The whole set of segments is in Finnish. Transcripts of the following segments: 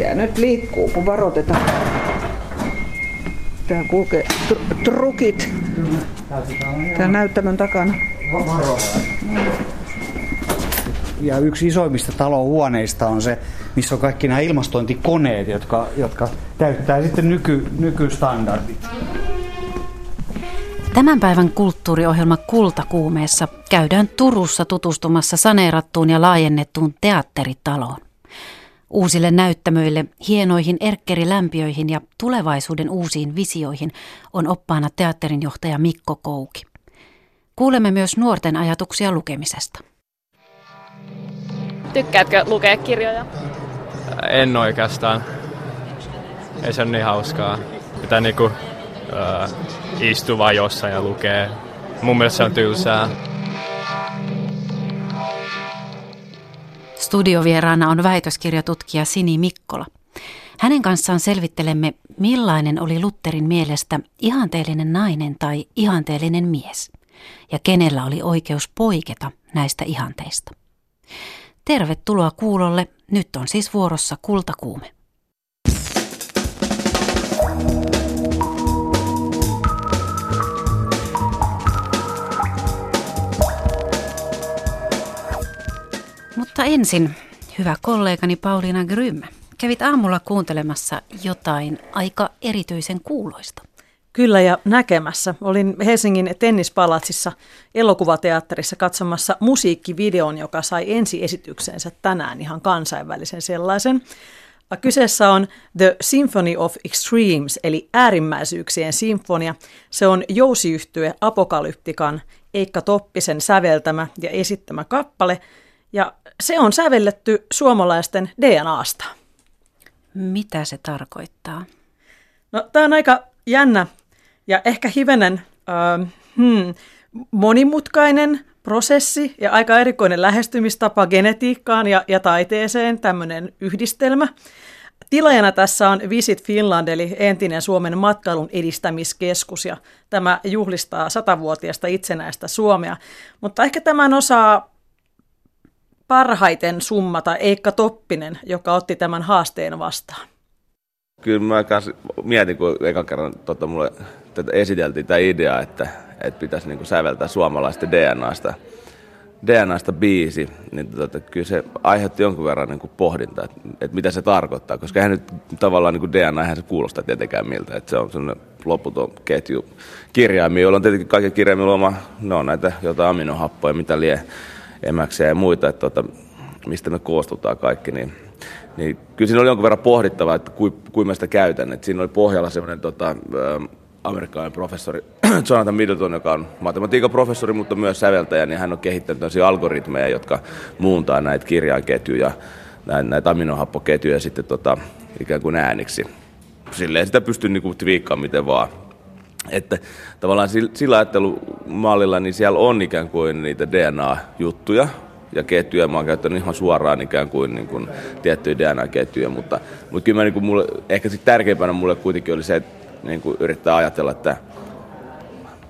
Mikä nyt liikkuu, kun varoitetaan? Tää kulkee tr- trukit. Tää näyttämön takana. Ja yksi isoimmista talon huoneista on se, missä on kaikki nämä ilmastointikoneet, jotka, jotka täyttää sitten nyky, nykystandardit. Tämän päivän kulttuuriohjelma Kultakuumeessa käydään Turussa tutustumassa saneerattuun ja laajennettuun teatteritaloon. Uusille näyttämöille, hienoihin erkkerilämpiöihin ja tulevaisuuden uusiin visioihin on oppaana teatterinjohtaja Mikko Kouki. Kuulemme myös nuorten ajatuksia lukemisesta. Tykkäätkö lukea kirjoja? En oikeastaan. Ei se ole niin hauskaa. Pitää niinku äh, istua jossain ja lukee. Mun mielestä se on tylsää. Studiovieraana on väitöskirjatutkija Sini Mikkola. Hänen kanssaan selvittelemme, millainen oli Lutterin mielestä ihanteellinen nainen tai ihanteellinen mies, ja kenellä oli oikeus poiketa näistä ihanteista. Tervetuloa kuulolle. Nyt on siis vuorossa kultakuume. Mutta ensin, hyvä kollegani Pauliina Grym, kävit aamulla kuuntelemassa jotain aika erityisen kuuloista. Kyllä ja näkemässä. Olin Helsingin tennispalatsissa elokuvateatterissa katsomassa musiikkivideon, joka sai ensiesityksensä tänään ihan kansainvälisen sellaisen. Kyseessä on The Symphony of Extremes, eli äärimmäisyyksien sinfonia. Se on jousiyhtye Apokalyptikan Eikka Toppisen säveltämä ja esittämä kappale, ja se on sävelletty suomalaisten DNAsta. Mitä se tarkoittaa? No, tämä on aika jännä ja ehkä hivenen äh, hmm, monimutkainen prosessi ja aika erikoinen lähestymistapa genetiikkaan ja, ja taiteeseen, tämmöinen yhdistelmä. Tilajana tässä on Visit Finland, eli entinen Suomen matkailun edistämiskeskus, ja tämä juhlistaa satavuotiaasta itsenäistä Suomea. Mutta ehkä tämän osaa parhaiten summata Eikka Toppinen, joka otti tämän haasteen vastaan. Kyllä mä mietin, kun eka kerran tota, mulle tätä esiteltiin tämä idea, että, että pitäisi niin kuin säveltää suomalaisten DNAsta, DNAsta biisi, niin tota, kyllä se aiheutti jonkun verran niin kuin pohdintaa, että, että mitä se tarkoittaa, koska eihän nyt tavallaan niin kuin DNA, eihän se kuulosta tietenkään miltä, että se on sellainen loputon ketju kirjaimia, joilla on tietenkin kaikki kirjaimilla oma, no on näitä jotain aminohappoja, mitä lie emäksiä ja muita, että tota, mistä me koostutaan kaikki, niin niin kyllä siinä oli jonkun verran pohdittavaa, että kuinka kui mä sitä käytän. Et siinä oli pohjalla semmoinen tota, amerikkalainen professori Jonathan Middleton, joka on matematiikan professori, mutta myös säveltäjä, niin hän on kehittänyt tällaisia algoritmeja, jotka muuntaa näitä kirjainketjuja, näitä, näitä aminohappoketjuja sitten tota, ikään kuin ääniksi. Silleen sitä pystyy niinku twiikkaamaan miten vaan. Että tavallaan sillä ajattelumallilla, niin siellä on ikään kuin niitä DNA-juttuja, ja ketjuja. Mä oon käyttänyt ihan suoraan ikään kuin, niin kuin tiettyjä DNA-ketjuja, mutta, mutta kyllä mä, niin kuin mulle, ehkä sitten tärkeimpänä mulle kuitenkin oli se, että niin kuin yrittää ajatella, että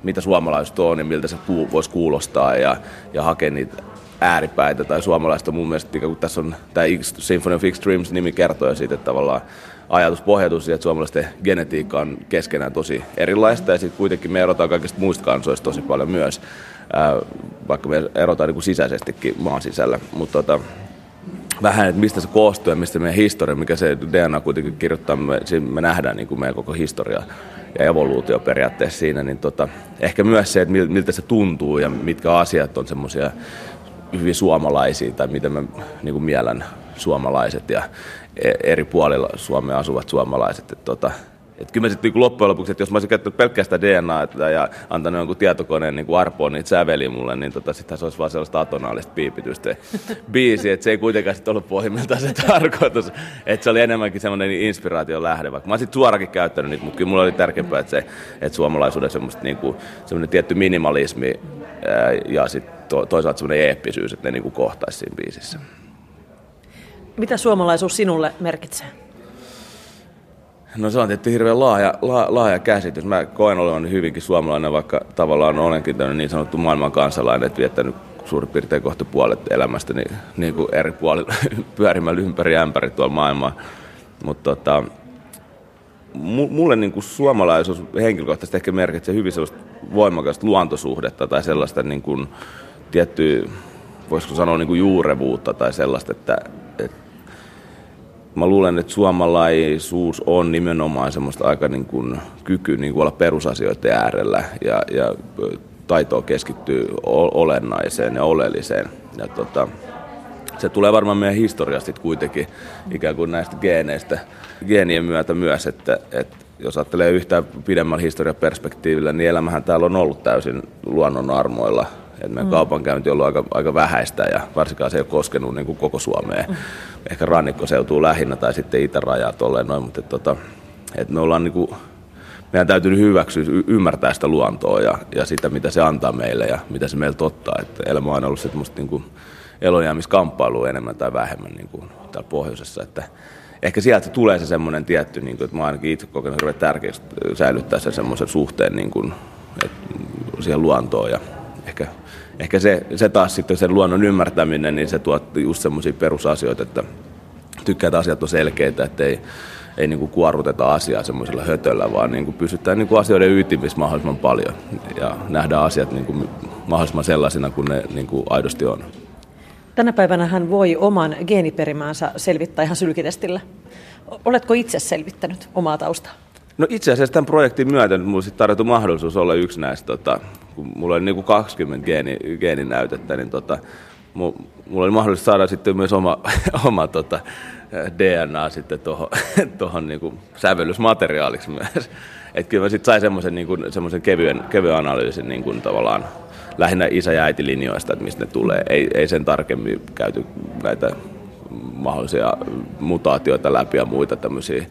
mitä suomalaiset on ja miltä se voisi kuulostaa ja, ja hakea niitä ääripäitä tai suomalaista mun mielestä, kun tässä on tämä Symphony of Extremes nimi kertoo siitä, että tavallaan ajatus pohjautuu siihen, että suomalaisten genetiikka on keskenään tosi erilaista ja sitten kuitenkin me erotaan kaikista muista kansoista tosi paljon myös, vaikka me erotaan niin kuin sisäisestikin maan sisällä. Mutta tota, vähän, että mistä se koostuu ja mistä meidän historia, mikä se DNA kuitenkin kirjoittaa, me, me nähdään niin kuin meidän koko historia ja evoluutio periaatteessa siinä, niin tota, ehkä myös se, että miltä se tuntuu ja mitkä asiat on semmoisia hyvin suomalaisia tai miten mä niin kuin mielen suomalaiset ja eri puolilla Suomea asuvat suomalaiset. Että tota, että kyllä mä sitten niin loppujen lopuksi, että jos mä olisin käyttänyt pelkästään DNA ja antanut jonkun tietokoneen niin arpoon niitä säveliä mulle, niin tota, sittenhän se olisi vaan sellaista atonaalista piipitystä biisi, että se ei kuitenkaan sitten ollut pohjimmiltaan se tarkoitus, että se oli enemmänkin semmoinen inspiraation lähde, vaikka mä olisin suorakin käyttänyt niitä, mutta kyllä mulla oli tärkeämpää, että, se, että suomalaisuuden semmoista niin kuin, semmoinen tietty minimalismi ja sitten to, toisaalta semmoinen eeppisyys, että ne niin kohtaisi siinä biisissä. Mitä suomalaisuus sinulle merkitsee? No se on tietysti hirveän laaja, la, laaja käsitys. Mä koen olevan hyvinkin suomalainen, vaikka tavallaan olenkin niin sanottu maailman kansalainen, että viettänyt suurin piirtein kohta puolet elämästä niin, niin kuin eri puolilla pyörimällä ympäri ämpäri tuolla maailmaa. Mutta tota, mulle niin kuin suomalaisuus henkilökohtaisesti ehkä merkitsee hyvin sellaista voimakasta luontosuhdetta tai sellaista niin kuin tiettyä, voisiko sanoa niin kuin juurevuutta tai sellaista, että mä luulen, että suomalaisuus on nimenomaan semmoista aika niin kuin kyky niin kuin olla perusasioiden äärellä ja, ja taitoa keskittyy olennaiseen ja oleelliseen. Ja tota, se tulee varmaan meidän historiasta kuitenkin ikään kuin näistä geeneistä, geenien myötä myös, että, että jos ajattelee yhtään pidemmällä historiaperspektiivillä, niin elämähän täällä on ollut täysin luonnon armoilla. Että meidän mm. kaupankäynti on ollut aika, aika vähäistä ja varsinkaan se ei ole koskenut niin kuin koko Suomeen. Mm. Ehkä rannikkoseutuu lähinnä tai sitten itärajaa tolleen noin, mutta että, että, että me ollaan niin kuin, meidän täytyy hyväksyä, ymmärtää sitä luontoa ja, ja sitä, mitä se antaa meille ja mitä se meiltä ottaa. Että elämä on ollut semmoista niin kuin elonjäämiskamppailu enemmän tai vähemmän niin kuin täällä pohjoisessa. Että ehkä sieltä tulee se semmoinen tietty, niin kuin, että mä ainakin itse kokenut hirveän tärkeästi säilyttää sen semmoisen suhteen niin kuin, että siihen luontoon ja ehkä, ehkä se, se taas sitten sen luonnon ymmärtäminen, niin se tuo just semmoisia perusasioita, että tykkää, että asiat on selkeitä, että ei, ei niin kuin kuorruteta asiaa semmoisella hötöllä, vaan niin kuin pysytään niin kuin asioiden ytimissä mahdollisimman paljon ja nähdään asiat niin kuin mahdollisimman sellaisina kuin ne niin kuin aidosti on. Tänä päivänä hän voi oman geeniperimänsä selvittää ihan sylkitestillä. Oletko itse selvittänyt omaa taustaa? No itse asiassa tämän projektin myötä minulle sitten tarjottu mahdollisuus olla yksi näistä, tota, kun mulla oli niin kuin 20 geeni, geeninäytettä, niin tota, mulla oli mahdollisuus saada sitten myös oma, oma tota, DNA sitten tuohon tohon niin sävellysmateriaaliksi myös. Että kyllä mä sitten sain semmoisen niin kevyen, kevyen analyysin niin kuin tavallaan lähinnä isä- ja äitilinjoista, että mistä ne tulee. Ei, ei sen tarkemmin käyty näitä mahdollisia mutaatioita läpi ja muita tämmöisiä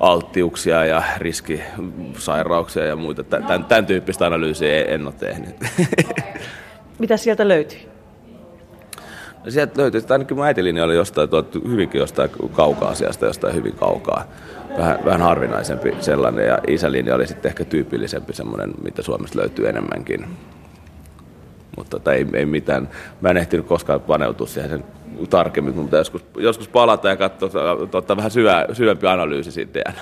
alttiuksia ja riskisairauksia ja muita. Tämän, tämän tyyppistä analyysiä en ole tehnyt. Mitä sieltä löytyi? No sieltä löytyi, että ainakin mun äitilinja oli jostain, hyvinkin jostain kaukaa asiasta, jostain hyvin kaukaa. Vähän, vähän harvinaisempi sellainen ja isälinja oli sitten ehkä tyypillisempi semmoinen, mitä Suomesta löytyy enemmänkin mutta tota, ei, ei mitään. Mä en ehtinyt koskaan paneutua siihen sen tarkemmin, mutta joskus, joskus palata ja katsoa, ottaa vähän syvä, syvempi analyysi siitä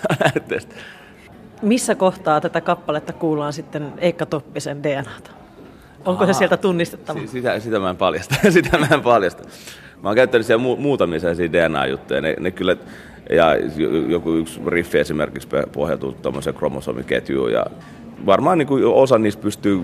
Missä kohtaa tätä kappaletta kuullaan sitten Eikka Toppisen DNAta? Onko Aha, se sieltä tunnistettava? Sitä, sitä mä en paljasta. sitä mä en paljasta. Mä oon käyttänyt siellä mu- muutamia DNA-juttuja. Ne, ne kyllä, ja joku yksi riffi esimerkiksi pohjautuu tuommoiseen kromosomiketjuun ja varmaan niin kuin osa niistä pystyy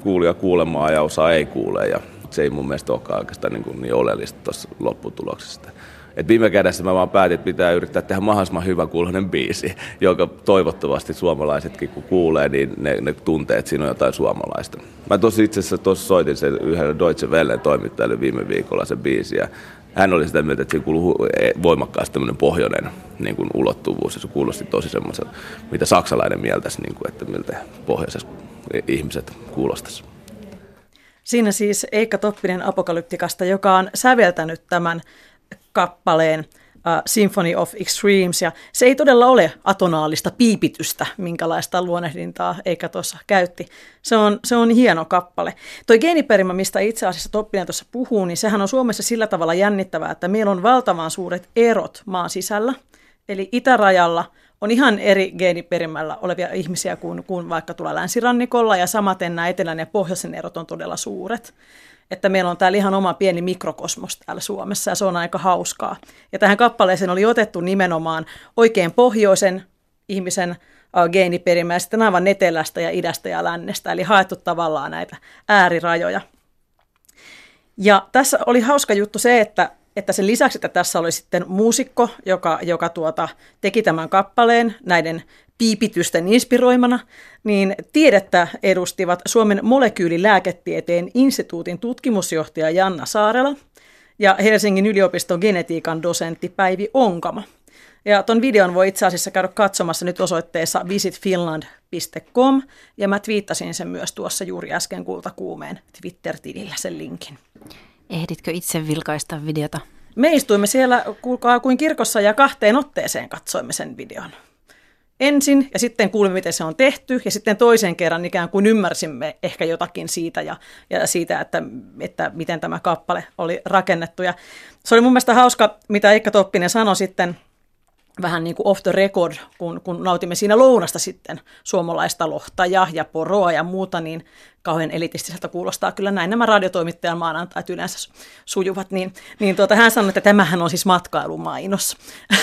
kuulia kuulemaan ja osa ei kuule ja se ei mun mielestä olekaan oikeastaan niin, kuin niin oleellista tuossa lopputuloksesta. Et viime kädessä mä vaan päätin, että pitää yrittää tehdä mahdollisimman hyvä kuulonen biisi, joka toivottavasti suomalaisetkin kun kuulee, niin ne, ne tuntee, että siinä on jotain suomalaista. Mä tosi itse asiassa tuossa soitin sen yhdelle Deutsche Wellen toimittajalle viime viikolla sen biisi ja hän oli sitä mieltä, että siinä kuuluu voimakkaasti tämmöinen pohjoinen niin kuin ulottuvuus, ja se kuulosti tosi semmoiselta, mitä saksalainen mieltäisi, niin kuin, että miltä pohjoisessa ihmiset kuulostaisi. Siinä siis Eikka Toppinen Apokalyptikasta, joka on säveltänyt tämän kappaleen – uh, Symphony of Extremes, ja se ei todella ole atonaalista piipitystä, minkälaista luonnehdintaa eikä tuossa käytti. Se on, se on hieno kappale. Toi geeniperimä, mistä itse asiassa Toppinen tuossa puhuu, niin sehän on Suomessa sillä tavalla jännittävää, että meillä on valtavan suuret erot maan sisällä. Eli itärajalla on ihan eri geeniperimällä olevia ihmisiä kuin, kuin vaikka tuolla länsirannikolla, ja samaten nämä etelän ja pohjoisen erot on todella suuret että meillä on täällä ihan oma pieni mikrokosmos täällä Suomessa ja se on aika hauskaa. Ja tähän kappaleeseen oli otettu nimenomaan oikein pohjoisen ihmisen geeniperimä ja sitten aivan etelästä ja idästä ja lännestä, eli haettu tavallaan näitä äärirajoja. Ja tässä oli hauska juttu se, että että sen lisäksi, että tässä oli sitten muusikko, joka, joka tuota, teki tämän kappaleen näiden piipitysten inspiroimana, niin tiedettä edustivat Suomen molekyylilääketieteen instituutin tutkimusjohtaja Janna Saarela ja Helsingin yliopiston genetiikan dosentti Päivi Onkama. Ja ton videon voi itse asiassa käydä katsomassa nyt osoitteessa visitfinland.com ja mä twiittasin sen myös tuossa juuri äsken kultakuumeen Twitter-tilillä sen linkin. Ehditkö itse vilkaista videota? Me istuimme siellä, kuulkaa kuin kirkossa ja kahteen otteeseen katsoimme sen videon. Ensin ja sitten kuulimme, miten se on tehty ja sitten toisen kerran ikään kuin ymmärsimme ehkä jotakin siitä ja, ja siitä, että, että miten tämä kappale oli rakennettu. Ja se oli mun mielestä hauska, mitä Eikka Toppinen sanoi sitten vähän niin kuin off the record, kun, kun nautimme siinä lounasta sitten suomalaista lohta ja, ja poroa ja muuta, niin kauhean elitistiseltä kuulostaa kyllä näin nämä radiotoimittajan maanantait yleensä sujuvat, niin, niin tuota, hän sanoi, että tämähän on siis matkailumainos.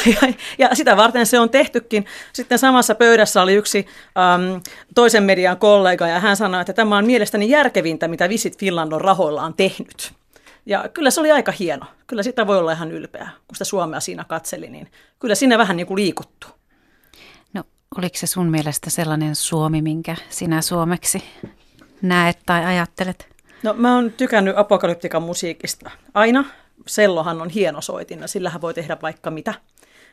ja, ja sitä varten se on tehtykin. Sitten samassa pöydässä oli yksi äm, toisen median kollega ja hän sanoi, että tämä on mielestäni järkevintä, mitä Visit Finland on rahoillaan tehnyt. Ja kyllä se oli aika hieno. Kyllä sitä voi olla ihan ylpeä, kun sitä Suomea siinä katseli, niin kyllä siinä vähän niin kuin liikuttu. No, oliko se sun mielestä sellainen Suomi, minkä sinä suomeksi näet tai ajattelet? No mä oon tykännyt apokalyptikan musiikista aina. Sellohan on hieno soitin ja sillähän voi tehdä vaikka mitä.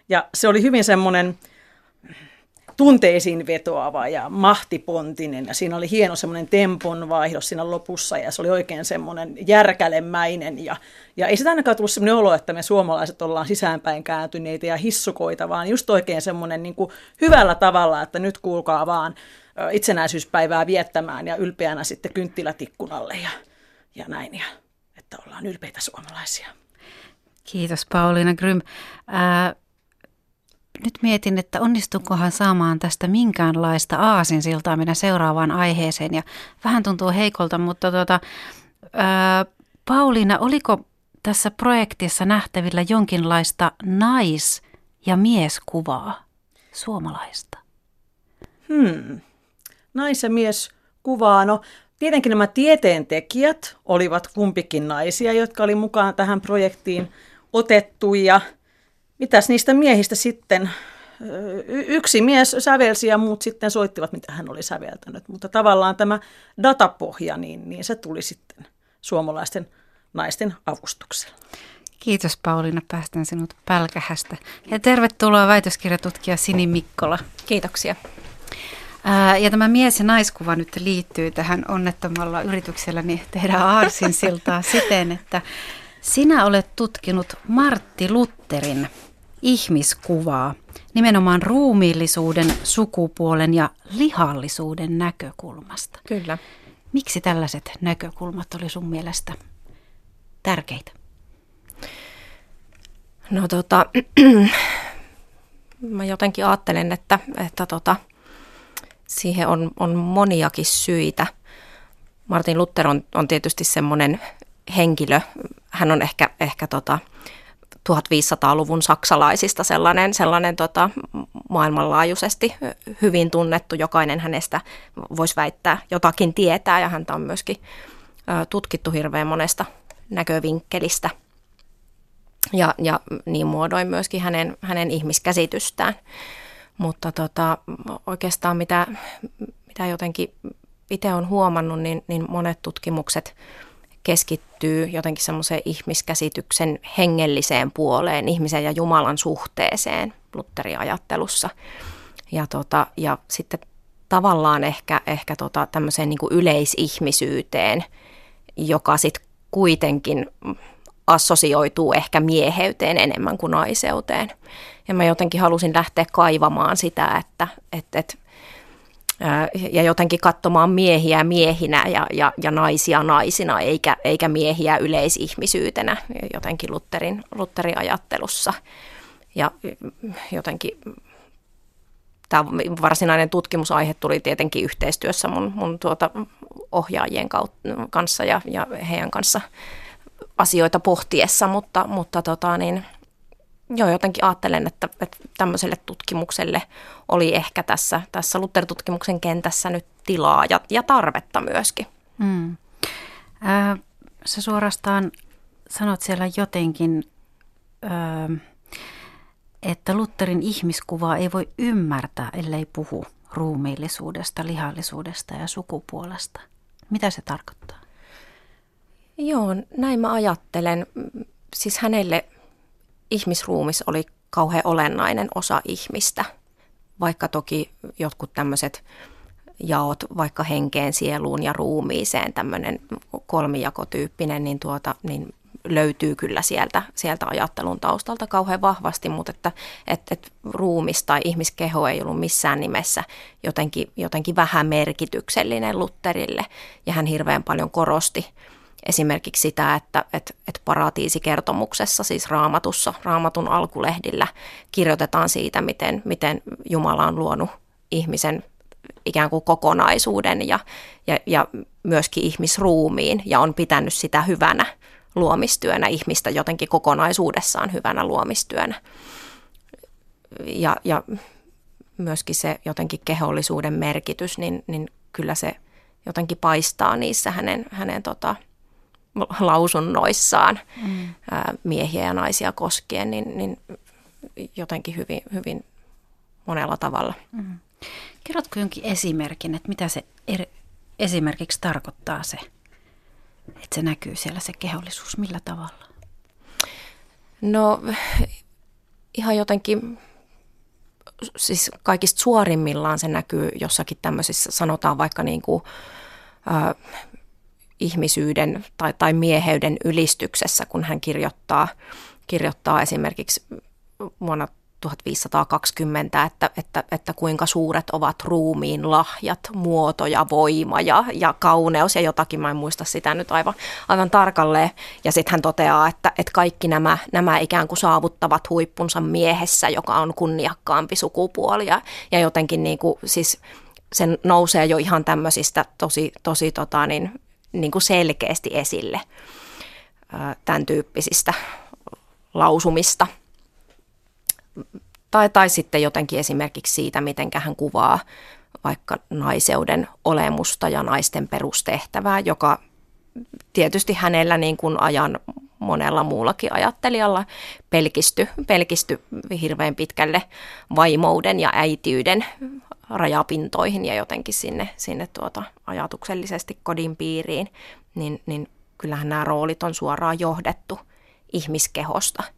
Ja se oli hyvin semmoinen tunteisiin vetoava ja mahtipontinen ja siinä oli hieno semmoinen tempon vaihdos siinä lopussa ja se oli oikein semmoinen järkälemäinen ja, ja ei sitä ainakaan tullut semmoinen olo, että me suomalaiset ollaan sisäänpäin kääntyneitä ja hissukoita, vaan just oikein semmoinen niin kuin hyvällä tavalla, että nyt kuulkaa vaan itsenäisyyspäivää viettämään ja ylpeänä sitten kynttilätikkunalle ja, ja näin ja että ollaan ylpeitä suomalaisia. Kiitos Pauliina Grym. Äh, nyt mietin, että onnistunkohan saamaan tästä minkäänlaista aasinsiltaa meidän seuraavaan aiheeseen. Ja vähän tuntuu heikolta, mutta tuota, ää, Pauliina, oliko tässä projektissa nähtävillä jonkinlaista nais- ja mieskuvaa suomalaista? Hmm. Nais- ja mieskuvaa. No, tietenkin nämä tieteentekijät olivat kumpikin naisia, jotka oli mukaan tähän projektiin otettu ja – Mitäs niistä miehistä sitten? Yksi mies sävelsi ja muut sitten soittivat, mitä hän oli säveltänyt. Mutta tavallaan tämä datapohja, niin, niin se tuli sitten suomalaisten naisten avustuksella. Kiitos Pauliina, päästän sinut pälkähästä. Ja tervetuloa väitöskirjatutkija Sini Mikkola. Kiitoksia. Ää, ja tämä mies- ja naiskuva nyt liittyy tähän onnettomalla yritykselläni tehdä Aarsin siltaa siten, että sinä olet tutkinut Martti Lutterin ihmiskuvaa nimenomaan ruumiillisuuden, sukupuolen ja lihallisuuden näkökulmasta. Kyllä. Miksi tällaiset näkökulmat oli sun mielestä tärkeitä? No tota, mä jotenkin ajattelen, että, että tota, siihen on, on moniakin syitä. Martin Luther on, on tietysti semmoinen henkilö, hän on ehkä, ehkä tota, 1500-luvun saksalaisista sellainen, sellainen tota, maailmanlaajuisesti hyvin tunnettu. Jokainen hänestä voisi väittää jotakin tietää ja häntä on myöskin tutkittu hirveän monesta näkövinkkelistä. Ja, ja niin muodoin myöskin hänen, hänen ihmiskäsitystään. Mutta tota, oikeastaan mitä, mitä jotenkin itse olen huomannut, niin, niin monet tutkimukset – keskittyy jotenkin semmoiseen ihmiskäsityksen hengelliseen puoleen, ihmisen ja Jumalan suhteeseen Lutteri-ajattelussa. Ja, tota, ja sitten tavallaan ehkä, ehkä tota tämmöiseen niin yleisihmisyyteen, joka sitten kuitenkin assosioituu ehkä mieheyteen enemmän kuin naiseuteen. Ja mä jotenkin halusin lähteä kaivamaan sitä, että, että, että ja jotenkin katsomaan miehiä miehinä ja, ja, ja naisia naisina, eikä, eikä miehiä yleisihmisyytenä jotenkin Lutterin, Lutterin ajattelussa. Ja jotenkin tämä varsinainen tutkimusaihe tuli tietenkin yhteistyössä mun, mun tuota ohjaajien kanssa ja, ja heidän kanssa asioita pohtiessa, mutta, mutta tota niin, joo, jotenkin ajattelen, että, että tämmöiselle tutkimukselle oli ehkä tässä, tässä Luther-tutkimuksen kentässä nyt tilaa ja, ja tarvetta myöskin. Mm. Äh, sä suorastaan sanot siellä jotenkin, äh, että Lutherin ihmiskuvaa ei voi ymmärtää, ellei puhu ruumiillisuudesta, lihallisuudesta ja sukupuolesta. Mitä se tarkoittaa? Joo, näin mä ajattelen. Siis hänelle ihmisruumis oli kauhean olennainen osa ihmistä, vaikka toki jotkut tämmöiset jaot vaikka henkeen, sieluun ja ruumiiseen, tämmöinen kolmijakotyyppinen, niin, tuota, niin löytyy kyllä sieltä, sieltä ajattelun taustalta kauhean vahvasti, mutta että et, et ruumis tai ihmiskeho ei ollut missään nimessä jotenkin, jotenkin vähän merkityksellinen Lutterille, ja hän hirveän paljon korosti esimerkiksi sitä, että et, et paratiisikertomuksessa, siis raamatussa, raamatun alkulehdillä, kirjoitetaan siitä, miten, miten Jumala on luonut ihmisen ikään kuin kokonaisuuden ja, ja, ja myöskin ihmisruumiin ja on pitänyt sitä hyvänä luomistyönä, ihmistä jotenkin kokonaisuudessaan hyvänä luomistyönä. Ja, ja myöskin se jotenkin kehollisuuden merkitys, niin, niin kyllä se jotenkin paistaa niissä hänen, hänen tota, lausunnoissaan mm. ää, miehiä ja naisia koskien, niin, niin jotenkin hyvin, hyvin monella tavalla. Mm. Kerrotko jonkin esimerkin, että mitä se er, esimerkiksi tarkoittaa se, että se näkyy siellä se kehollisuus, millä tavalla? No ihan jotenkin, siis kaikista suorimmillaan se näkyy jossakin tämmöisissä, sanotaan vaikka niin kuin, äh, ihmisyyden tai, tai mieheyden ylistyksessä, kun hän kirjoittaa, kirjoittaa esimerkiksi vuonna 1520, että, että, että kuinka suuret ovat ruumiin lahjat, muoto ja voima ja, ja kauneus ja jotakin, mä en muista sitä nyt aivan, aivan tarkalleen. Ja sitten hän toteaa, että, että kaikki nämä, nämä ikään kuin saavuttavat huippunsa miehessä, joka on kunniakkaampi sukupuoli ja, ja jotenkin niin kuin, siis sen nousee jo ihan tämmöisistä tosi, tosi tota niin, niin kuin selkeästi esille tämän tyyppisistä lausumista – tai, tai sitten jotenkin esimerkiksi siitä, miten hän kuvaa vaikka naiseuden olemusta ja naisten perustehtävää, joka tietysti hänellä niin kuin ajan monella muullakin ajattelijalla pelkisty, pelkisty hirveän pitkälle vaimouden ja äitiyden rajapintoihin ja jotenkin sinne, sinne tuota ajatuksellisesti kodin piiriin, niin, niin kyllähän nämä roolit on suoraan johdettu ihmiskehosta –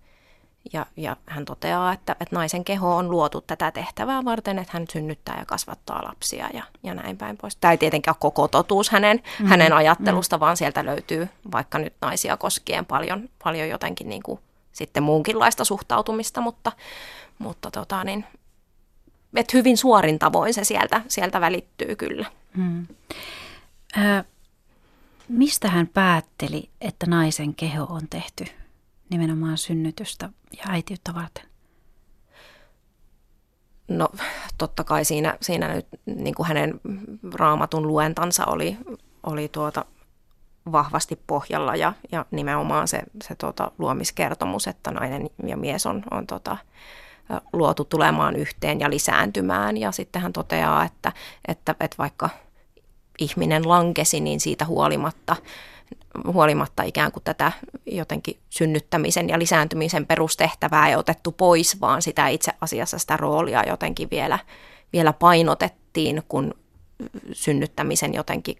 ja, ja hän toteaa, että, että naisen keho on luotu tätä tehtävää varten, että hän synnyttää ja kasvattaa lapsia ja, ja näin päin pois. Tämä ei tietenkään ole koko totuus hänen, mm-hmm. hänen ajattelusta, mm-hmm. vaan sieltä löytyy vaikka nyt naisia koskien paljon, paljon jotenkin niin kuin sitten muunkinlaista suhtautumista, mutta, mutta tota niin, että hyvin suorin tavoin se sieltä, sieltä välittyy kyllä. Mm. Äh, mistä hän päätteli, että naisen keho on tehty nimenomaan synnytystä ja äitiyttä varten? No totta kai siinä, siinä nyt niin kuin hänen raamatun luentansa oli, oli tuota vahvasti pohjalla ja, ja nimenomaan se, se tuota luomiskertomus, että nainen ja mies on, on tuota, luotu tulemaan yhteen ja lisääntymään. Ja sitten hän toteaa, että, että, että vaikka ihminen lankesi, niin siitä huolimatta huolimatta ikään kuin tätä jotenkin synnyttämisen ja lisääntymisen perustehtävää ei otettu pois, vaan sitä itse asiassa sitä roolia jotenkin vielä, vielä painotettiin, kun synnyttämisen jotenkin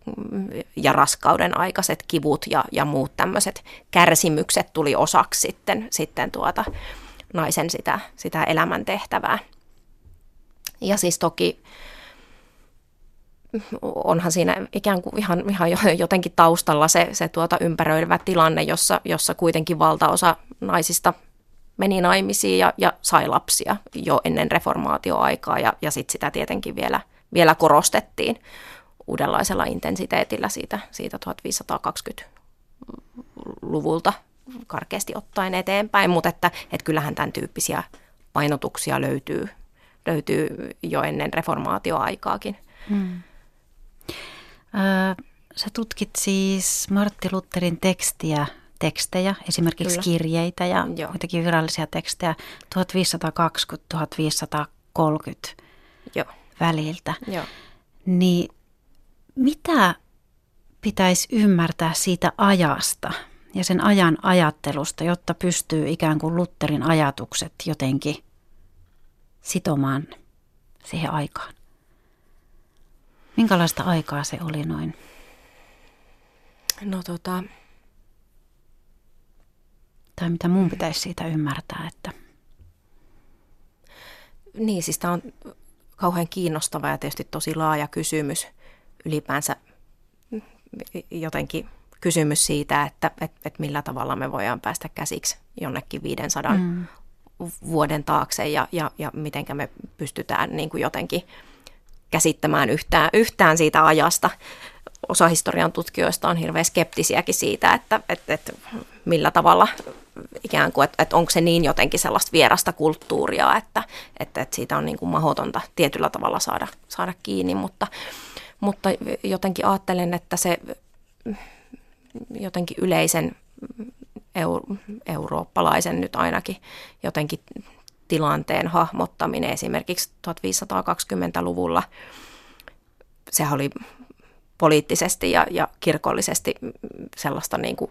ja raskauden aikaiset kivut ja, ja muut tämmöiset kärsimykset tuli osaksi sitten, sitten tuota naisen sitä, sitä elämäntehtävää. Ja siis toki onhan siinä ikään kuin ihan, ihan jotenkin taustalla se, se tuota ympäröivä tilanne, jossa, jossa kuitenkin valtaosa naisista meni naimisiin ja, ja sai lapsia jo ennen reformaatioaikaa ja, ja sitten sitä tietenkin vielä, vielä korostettiin uudenlaisella intensiteetillä siitä, siitä 1520-luvulta karkeasti ottaen eteenpäin, mutta että, että kyllähän tämän tyyppisiä painotuksia löytyy, löytyy jo ennen reformaatioaikaakin. Hmm. Sä tutkit siis Martti Lutherin tekstiä, tekstejä, esimerkiksi Kyllä. kirjeitä ja Joo. kuitenkin virallisia tekstejä 1520-1530 Joo. väliltä. Joo. Niin mitä pitäisi ymmärtää siitä ajasta ja sen ajan ajattelusta, jotta pystyy ikään kuin Lutherin ajatukset jotenkin sitomaan siihen aikaan? Minkälaista aikaa se oli noin? No tota... Tai mitä mun pitäisi siitä ymmärtää, että... Niin, siis tämä on kauhean kiinnostava ja tietysti tosi laaja kysymys ylipäänsä jotenkin kysymys siitä, että et, et millä tavalla me voidaan päästä käsiksi jonnekin 500 mm. vuoden taakse ja, ja, ja miten me pystytään niin kuin jotenkin käsittämään yhtään, yhtään siitä ajasta osa historian tutkijoista on hirveän skeptisiäkin siitä, että, että, että millä tavalla ikään kuin, että, että onko se niin jotenkin sellaista vierasta kulttuuria, että, että, että siitä on niin kuin mahdotonta tietyllä tavalla saada, saada kiinni, mutta, mutta jotenkin ajattelen, että se jotenkin yleisen euro, eurooppalaisen nyt ainakin jotenkin tilanteen hahmottaminen. Esimerkiksi 1520-luvulla, sehän oli poliittisesti ja, ja kirkollisesti sellaista niin kuin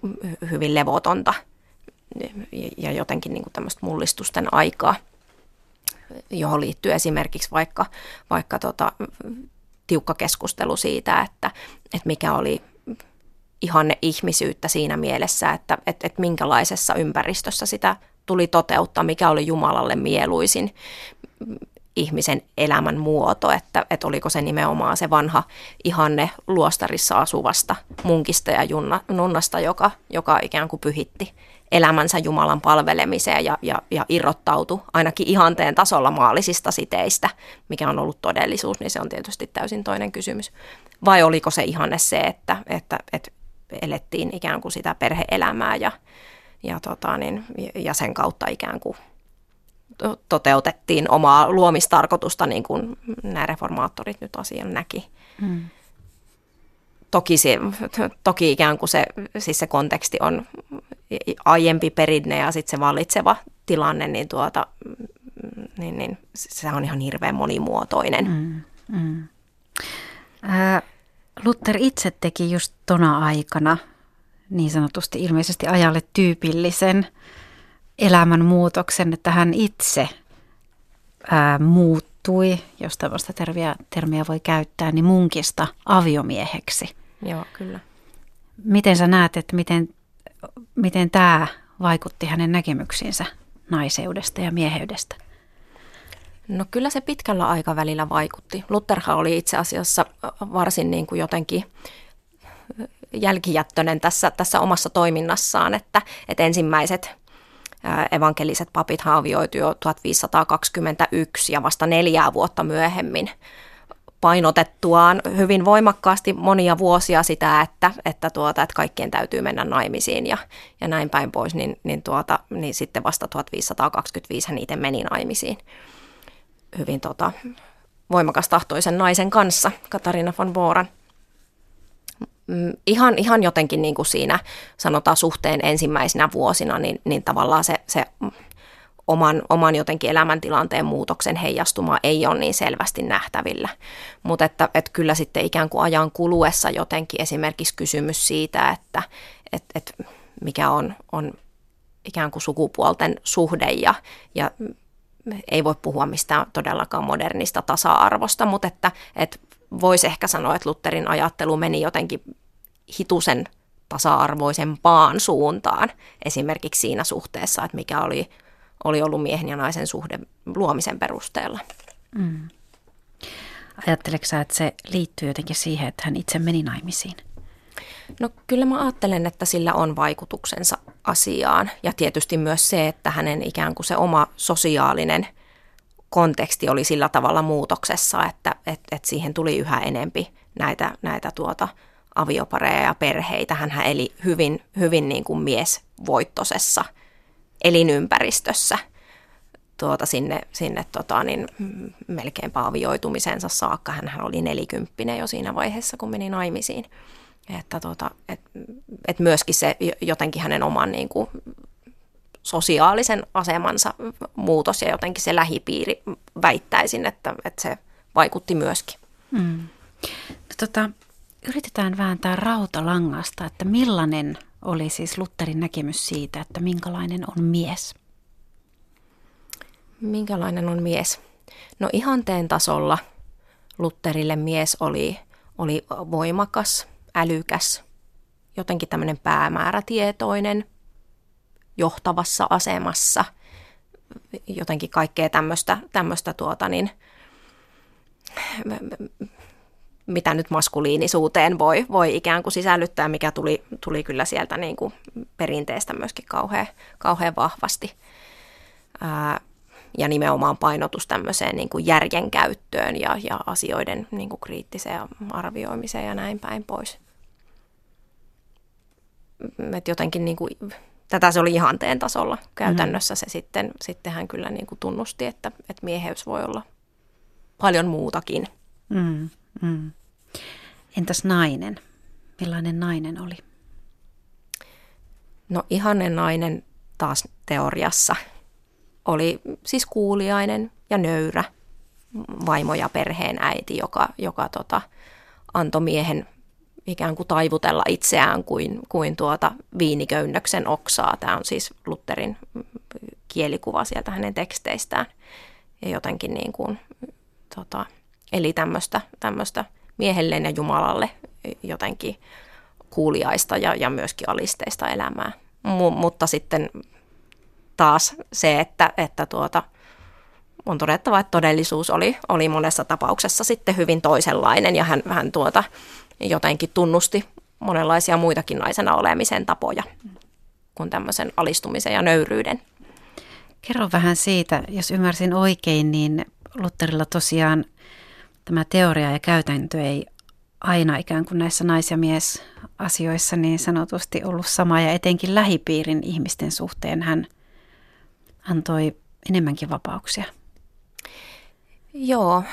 hyvin levotonta ja jotenkin niin kuin tämmöistä mullistusten aikaa, johon liittyy esimerkiksi vaikka, vaikka tota, tiukka keskustelu siitä, että, että mikä oli ihanne ihmisyyttä siinä mielessä, että, että, että minkälaisessa ympäristössä sitä tuli toteuttaa, mikä oli Jumalalle mieluisin ihmisen elämän muoto, että, että oliko se nimenomaan se vanha ihanne luostarissa asuvasta munkista ja junna, nunnasta, joka, joka ikään kuin pyhitti elämänsä Jumalan palvelemiseen ja, ja, ja irrottautui ainakin ihanteen tasolla maallisista siteistä, mikä on ollut todellisuus, niin se on tietysti täysin toinen kysymys. Vai oliko se ihanne se, että, että, että elettiin ikään kuin sitä perheelämää ja, ja, tota, niin, ja sen kautta ikään kuin toteutettiin omaa luomistarkoitusta, niin kuin nämä reformaattorit nyt asian näki. Mm. Toki, se, toki ikään kuin se, siis se konteksti on aiempi perinne ja sitten se vallitseva tilanne, niin, tuota, niin, niin se on ihan hirveän monimuotoinen. Mm, mm. Äh, Luther itse teki just tona aikana niin sanotusti ilmeisesti ajalle tyypillisen elämänmuutoksen, että hän itse ää, muuttui, jos tällaista termiä, termiä voi käyttää, niin munkista aviomieheksi. Joo, kyllä. Miten sä näet, että miten, miten tämä vaikutti hänen näkemyksiinsä naiseudesta ja mieheydestä? No kyllä se pitkällä aikavälillä vaikutti. Lutherhan oli itse asiassa varsin niin kuin jotenkin jälkijättöinen tässä, tässä omassa toiminnassaan, että, että ensimmäiset evankeliset papit avioitui jo 1521 ja vasta neljää vuotta myöhemmin painotettuaan hyvin voimakkaasti monia vuosia sitä, että, että, tuota, että kaikkien täytyy mennä naimisiin ja, ja näin päin pois, niin, niin, tuota, niin sitten vasta 1525 hän itse meni naimisiin hyvin tota, voimakas tahtoisen naisen kanssa, Katarina von Boran. Mm, ihan, ihan jotenkin niin kuin siinä sanotaan suhteen ensimmäisenä vuosina, niin, niin tavallaan se, se oman, oman jotenkin elämäntilanteen muutoksen heijastuma ei ole niin selvästi nähtävillä. Mutta että, että kyllä sitten ikään kuin ajan kuluessa jotenkin esimerkiksi kysymys siitä, että et, et mikä on, on ikään kuin sukupuolten suhde ja, ja ei voi puhua mistään todellakaan modernista tasa-arvosta, mutta että, että voisi ehkä sanoa, että Lutherin ajattelu meni jotenkin hitusen tasa-arvoisempaan suuntaan, esimerkiksi siinä suhteessa, että mikä oli, oli ollut miehen ja naisen suhde luomisen perusteella. Mm. Ajatteleksä, että se liittyy jotenkin siihen, että hän itse meni naimisiin? No kyllä mä ajattelen, että sillä on vaikutuksensa asiaan ja tietysti myös se, että hänen ikään kuin se oma sosiaalinen konteksti oli sillä tavalla muutoksessa, että et, et siihen tuli yhä enempi näitä, näitä tuota, aviopareja ja perheitä. Hän eli hyvin, hyvin niin kuin miesvoittoisessa elinympäristössä tuota, sinne, sinne tota, niin, melkeinpä avioitumisensa saakka. Hän oli nelikymppinen jo siinä vaiheessa, kun meni naimisiin. Että tota, et, et myöskin se jotenkin hänen oman niin kuin, sosiaalisen asemansa muutos ja jotenkin se lähipiiri väittäisin, että, että se vaikutti myöskin. Mm. No, tota, yritetään vääntää rautalangasta, että millainen oli siis Lutterin näkemys siitä, että minkälainen on mies? Minkälainen on mies? No ihanteen tasolla Lutterille mies oli, oli voimakas, älykäs, jotenkin tämmöinen päämäärätietoinen, johtavassa asemassa, jotenkin kaikkea tämmöistä, tämmöistä tuota niin, mitä nyt maskuliinisuuteen voi, voi ikään kuin sisällyttää, mikä tuli, tuli kyllä sieltä niin kuin perinteestä myöskin kauhean, kauhean vahvasti. Ää, ja nimenomaan painotus tämmöiseen niin kuin järjen käyttöön ja, ja asioiden niin kuin kriittiseen arvioimiseen ja näin päin pois. Että jotenkin niin kuin, tätä se oli ihanteen tasolla käytännössä. Se sitten, sitten hän kyllä niin kuin tunnusti, että, että mieheys voi olla paljon muutakin. Mm, mm. Entäs nainen? Millainen nainen oli? No ihanen nainen taas teoriassa oli siis kuuliainen ja nöyrä vaimo ja perheen äiti, joka, joka tota, antoi miehen ikään kuin taivutella itseään kuin, kuin tuota viiniköynnöksen oksaa. Tämä on siis Lutherin kielikuva sieltä hänen teksteistään. Ja jotenkin niin kuin, tota, eli tämmöistä, tämmöistä miehelleen ja Jumalalle jotenkin kuuliaista ja, ja myöskin alisteista elämää. M- mutta sitten taas se, että, että tuota, on todettava, että todellisuus oli, oli monessa tapauksessa sitten hyvin toisenlainen ja hän, hän tuota, jotenkin tunnusti monenlaisia muitakin naisena olemisen tapoja kuin tämmöisen alistumisen ja nöyryyden. Kerro vähän siitä, jos ymmärsin oikein, niin Lutterilla tosiaan tämä teoria ja käytäntö ei aina ikään kuin näissä nais- ja miesasioissa niin sanotusti ollut sama ja etenkin lähipiirin ihmisten suhteen hän antoi enemmänkin vapauksia. Joo,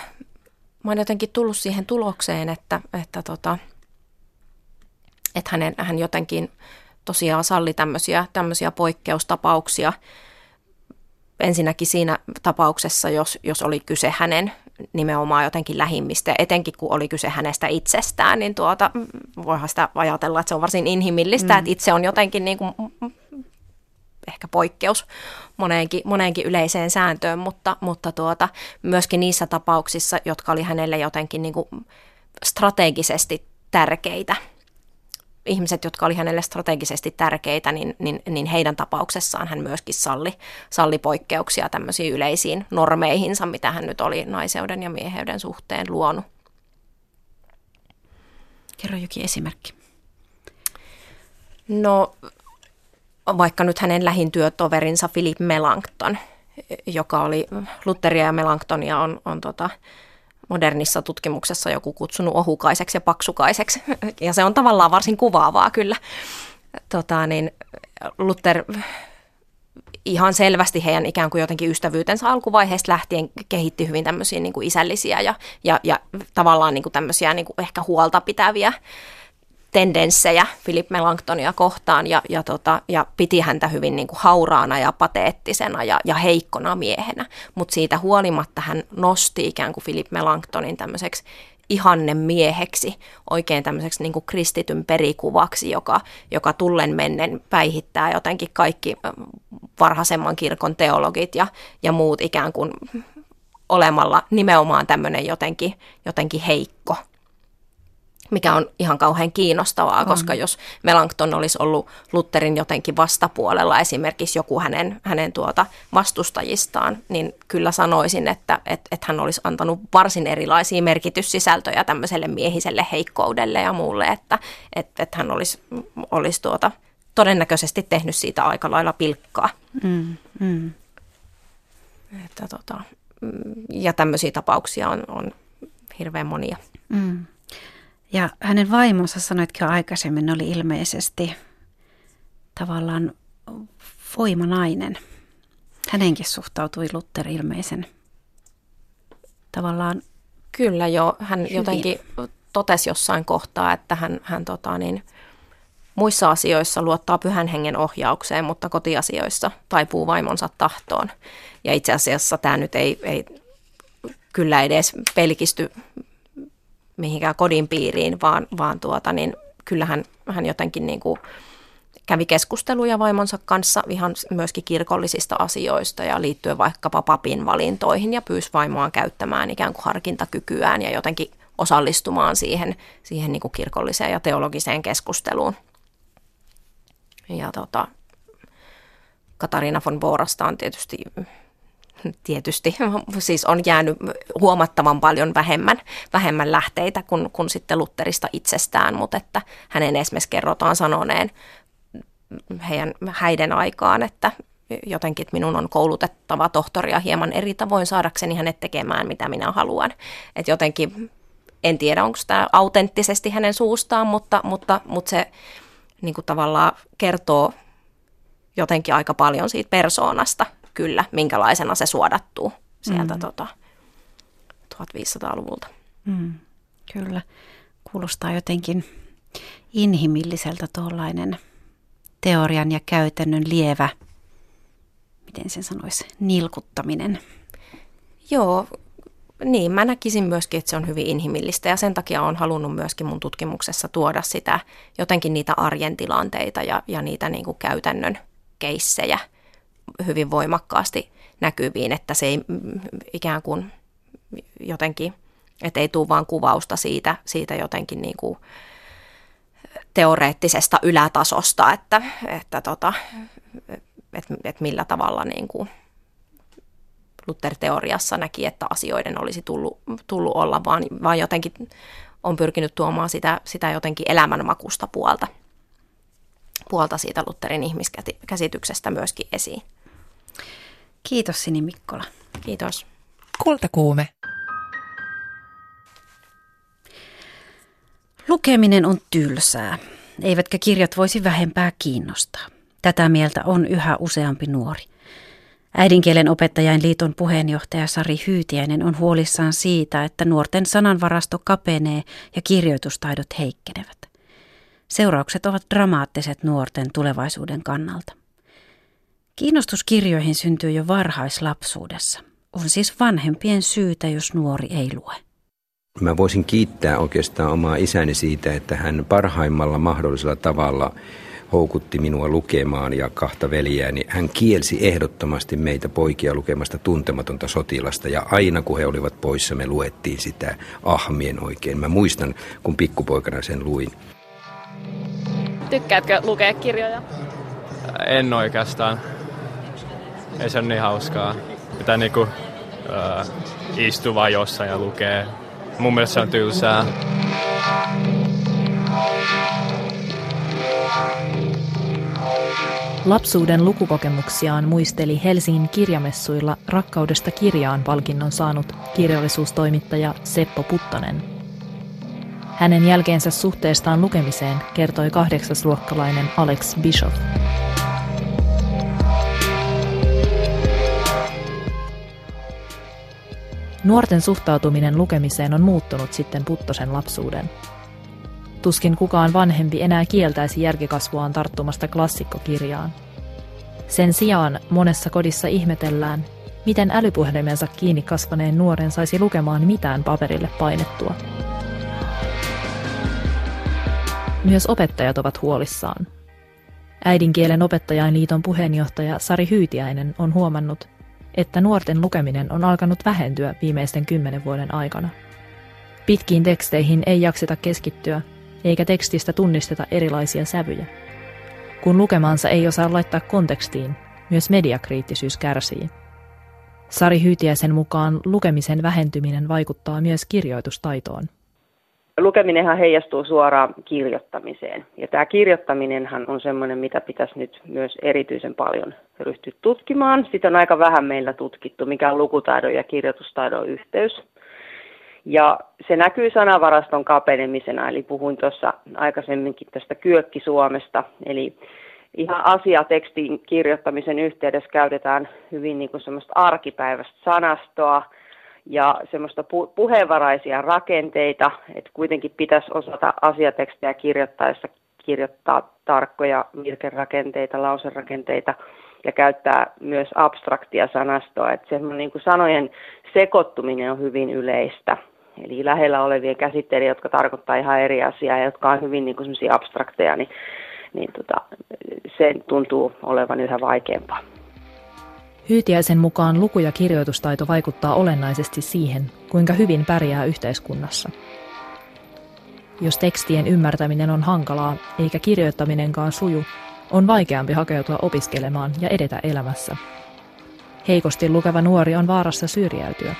mä oon jotenkin tullut siihen tulokseen, että, että, tota, että hänen, hän jotenkin tosiaan salli tämmöisiä, tämmöisiä poikkeustapauksia. Ensinnäkin siinä tapauksessa, jos, jos oli kyse hänen nimenomaan jotenkin lähimmistä, etenkin kun oli kyse hänestä itsestään, niin tuota, voihan sitä ajatella, että se on varsin inhimillistä, mm. että itse on jotenkin niin kuin ehkä poikkeus moneenkin, moneenkin yleiseen sääntöön, mutta, mutta tuota, myöskin niissä tapauksissa, jotka oli hänelle jotenkin niin kuin strategisesti tärkeitä, ihmiset, jotka oli hänelle strategisesti tärkeitä, niin, niin, niin heidän tapauksessaan hän myöskin salli, salli poikkeuksia tämmöisiin yleisiin normeihinsa, mitä hän nyt oli naiseuden ja mieheyden suhteen luonut. Kerro jokin esimerkki. No vaikka nyt hänen lähin työtoverinsa Philip Melanchthon, joka oli Lutheria ja Melanchtonia on, on tota, modernissa tutkimuksessa joku kutsunut ohukaiseksi ja paksukaiseksi. Ja se on tavallaan varsin kuvaavaa kyllä. Tota, niin Luther ihan selvästi heidän ikään kuin jotenkin ystävyytensä alkuvaiheesta lähtien kehitti hyvin tämmöisiä niin kuin isällisiä ja, ja, ja tavallaan niin kuin tämmöisiä niin kuin ehkä huolta pitäviä tendenssejä Philip Melanchtonia kohtaan ja, ja, tota, ja piti häntä hyvin niin kuin hauraana ja pateettisena ja, ja heikkona miehenä. Mutta siitä huolimatta hän nosti ikään kuin Philip Melanchtonin tämmöiseksi ihanne mieheksi, oikein tämmöiseksi niin kuin kristityn perikuvaksi, joka, joka tullen mennen päihittää jotenkin kaikki varhaisemman kirkon teologit ja, ja muut ikään kuin olemalla nimenomaan tämmöinen jotenkin, jotenkin heikko mikä on ihan kauhean kiinnostavaa, on. koska jos Melanchthon olisi ollut Lutherin jotenkin vastapuolella, esimerkiksi joku hänen, hänen tuota vastustajistaan, niin kyllä sanoisin, että et, et hän olisi antanut varsin erilaisia merkityssisältöjä tämmöiselle miehiselle heikkoudelle ja muulle, että et, et hän olisi, olisi tuota, todennäköisesti tehnyt siitä aika lailla pilkkaa. Mm, mm. Että tota, ja tämmöisiä tapauksia on, on hirveän monia. Mm. Ja hänen vaimonsa, sanoitkin jo aikaisemmin, oli ilmeisesti tavallaan voimanainen. Hänenkin suhtautui Luther ilmeisen tavallaan Kyllä jo, hän hyvin. jotenkin totesi jossain kohtaa, että hän, hän tota niin, muissa asioissa luottaa pyhän hengen ohjaukseen, mutta kotiasioissa taipuu vaimonsa tahtoon. Ja itse asiassa tämä nyt ei, ei kyllä edes pelkisty mihinkään kodin piiriin, vaan, vaan tuota, niin kyllähän hän jotenkin niin kuin kävi keskusteluja vaimonsa kanssa ihan myöskin kirkollisista asioista ja liittyen vaikkapa papin valintoihin ja pyysi vaimoaan käyttämään ikään kuin harkintakykyään ja jotenkin osallistumaan siihen, siihen niin kuin kirkolliseen ja teologiseen keskusteluun. Ja tota, Katariina von Borasta on tietysti tietysti siis on jäänyt huomattavan paljon vähemmän, vähemmän lähteitä kuin, kuin sitten Lutterista itsestään, mutta että hänen esimerkiksi kerrotaan sanoneen heidän häiden aikaan, että jotenkin, että minun on koulutettava tohtoria hieman eri tavoin saadakseni hänet tekemään, mitä minä haluan. Että jotenkin, en tiedä, onko tämä autenttisesti hänen suustaan, mutta, mutta, mutta se niin kuin tavallaan kertoo jotenkin aika paljon siitä persoonasta kyllä, minkälaisena se suodattuu sieltä mm. tota, 1500-luvulta. Mm, kyllä, kuulostaa jotenkin inhimilliseltä tuollainen teorian ja käytännön lievä, miten sen sanoisi, nilkuttaminen. Joo, niin, mä näkisin myöskin, että se on hyvin inhimillistä ja sen takia olen halunnut myöskin mun tutkimuksessa tuoda sitä jotenkin niitä arjen tilanteita ja, ja niitä niin kuin käytännön keissejä hyvin voimakkaasti näkyviin, että se ei ikään kuin jotenkin, että ei tule vaan kuvausta siitä, siitä jotenkin niin kuin teoreettisesta ylätasosta, että, että tota, että, että millä tavalla niin kuin Luther-teoriassa näki, että asioiden olisi tullut, tullut olla, vaan, vaan jotenkin on pyrkinyt tuomaan sitä, sitä jotenkin elämänmakusta puolta, puolta siitä Lutherin ihmiskäsityksestä myöskin esiin. Kiitos Sini Mikkola. Kiitos. Kultakuume. Lukeminen on tylsää, eivätkä kirjat voisi vähempää kiinnostaa. Tätä mieltä on yhä useampi nuori. Äidinkielen opettajain liiton puheenjohtaja Sari Hyytiäinen on huolissaan siitä, että nuorten sananvarasto kapenee ja kirjoitustaidot heikkenevät. Seuraukset ovat dramaattiset nuorten tulevaisuuden kannalta. Kiinnostus kirjoihin syntyy jo varhaislapsuudessa. On siis vanhempien syytä, jos nuori ei lue. Mä voisin kiittää oikeastaan omaa isäni siitä, että hän parhaimmalla mahdollisella tavalla houkutti minua lukemaan ja kahta veljääni. Hän kielsi ehdottomasti meitä poikia lukemasta tuntematonta sotilasta ja aina kun he olivat poissa me luettiin sitä ahmien oikein. Mä muistan, kun pikkupoikana sen luin. Tykkäätkö lukea kirjoja? En oikeastaan. Ei se ole niin hauskaa. Pitää niinku uh, istua vaan jossain ja lukea. Mun mielestä se on tylsää. Lapsuuden lukukokemuksiaan muisteli Helsingin kirjamessuilla rakkaudesta kirjaan palkinnon saanut kirjallisuustoimittaja Seppo Puttonen. Hänen jälkeensä suhteestaan lukemiseen kertoi kahdeksasluokkalainen Alex Bishop. Nuorten suhtautuminen lukemiseen on muuttunut sitten Puttosen lapsuuden. Tuskin kukaan vanhempi enää kieltäisi järkikasvuaan tarttumasta klassikkokirjaan. Sen sijaan monessa kodissa ihmetellään, miten älypuhelimensa kiinni kasvaneen nuoren saisi lukemaan mitään paperille painettua. Myös opettajat ovat huolissaan. Äidinkielen opettajainliiton puheenjohtaja Sari Hyytiäinen on huomannut, että nuorten lukeminen on alkanut vähentyä viimeisten kymmenen vuoden aikana. Pitkiin teksteihin ei jakseta keskittyä, eikä tekstistä tunnisteta erilaisia sävyjä. Kun lukemansa ei osaa laittaa kontekstiin, myös mediakriittisyys kärsii. Sari Hyytiäisen mukaan lukemisen vähentyminen vaikuttaa myös kirjoitustaitoon. Lukeminenhan heijastuu suoraan kirjoittamiseen. Ja tämä kirjoittaminenhan on sellainen, mitä pitäisi nyt myös erityisen paljon ryhtyä tutkimaan. Sitä on aika vähän meillä tutkittu, mikä on lukutaidon ja kirjoitustaidon yhteys. Ja se näkyy sanavaraston kapenemisena, eli puhuin tuossa aikaisemminkin tästä kyökki-Suomesta, eli ihan asiatekstin kirjoittamisen yhteydessä käytetään hyvin niin kuin semmoista arkipäiväistä sanastoa, ja semmoista pu- puheenvaraisia rakenteita, että kuitenkin pitäisi osata asiatekstejä kirjoittaessa kirjoittaa tarkkoja virkerakenteita, lauserakenteita ja käyttää myös abstraktia sanastoa. Että semmoinen niin kuin sanojen sekoittuminen on hyvin yleistä. Eli lähellä olevien käsitteiden, jotka tarkoittaa ihan eri asiaa ja jotka on hyvin niin kuin abstrakteja, niin, niin tota, se tuntuu olevan yhä vaikeampaa. Hyytiäisen mukaan luku- ja kirjoitustaito vaikuttaa olennaisesti siihen, kuinka hyvin pärjää yhteiskunnassa. Jos tekstien ymmärtäminen on hankalaa, eikä kirjoittaminenkaan suju, on vaikeampi hakeutua opiskelemaan ja edetä elämässä. Heikosti lukeva nuori on vaarassa syrjäytyä.